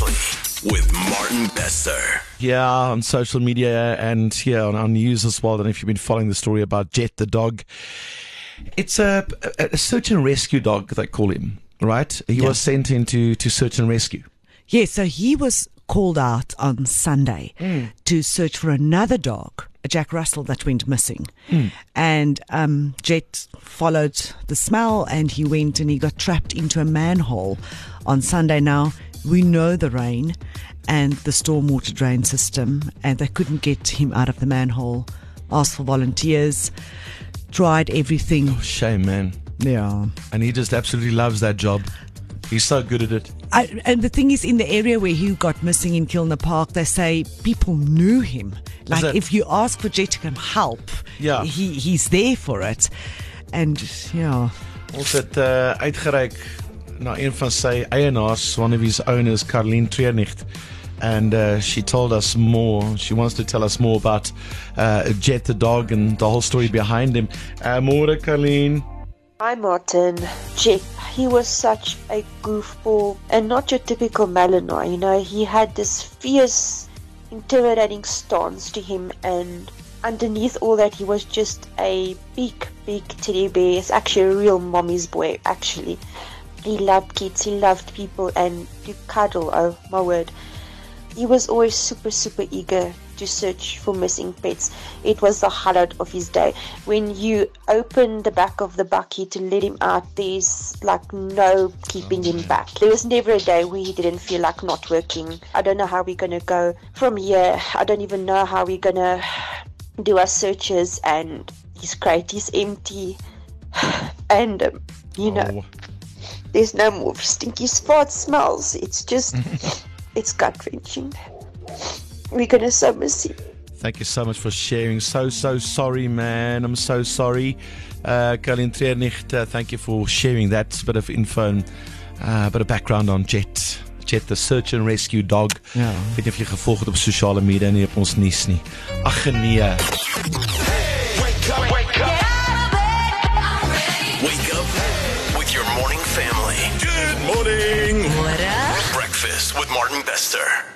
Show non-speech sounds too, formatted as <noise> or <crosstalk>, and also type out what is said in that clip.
Seriously, with Martin Bester. Yeah, on social media and yeah, on our news as well. And if you've been following the story about Jet the dog, it's a, a, a search and rescue dog, they call him, right? He Yeah. was sent into to search and rescue. Yes, so he was called out on Sunday to search for another dog, a Jack Russell that went missing. And um, Jet followed the smell and he went and he got trapped into a manhole on Sunday. Now, we know the rain and the stormwater drain system, and they couldn't get him out of the manhole. Asked for volunteers, tried everything. Shame, man. Yeah. And he just absolutely loves that job. He's so good at it. I, and the thing is, in the area where he got missing in Kilner Park, they say people knew him. Like, that- if you ask for Jet to come help, Yeah. he, he's there for it. And yeah, Ons het uh, uitgereik na een van sy eienaars, one of his owners, Carlene Treurnicht. And uh, she told us more. She wants to tell us more about uh, Jet the dog and the whole story behind him. Uh, more, Carlene. Hi Martin. Jet, he was such a goofball and not your typical Malinois, you know, he had this fierce, intimidating stance to him and underneath all that he was just a big, big teddy bear. It's actually a real mommy's boy, actually. He loved kids, he loved people and to cuddle, oh my word. He was always super, super eager to search for missing pets. It was the highlight of his day. When you open the back of the bakkie to let him out, there's like no keeping him back. There was never a day where he didn't feel like not working. I don't know how we're gonna go from here. I don't even know how we're gonna do our searches, and his crate is empty. <sighs> And um, you know, Oh, there's no more stinky fart smells. It's just, <laughs> it's gut wrenching. We're gonna so miss him. thank you so much for sharing. So, so sorry, man. I'm so sorry. Uh, Carlene Treurnicht, uh, thank you for sharing that bit of info and uh, bit of background on Jet. Jet, the search and rescue dog. Ja. Ek weet nie of jy gevolg het op sosiale media nie op ons nuus nie. Ag nee. Chester.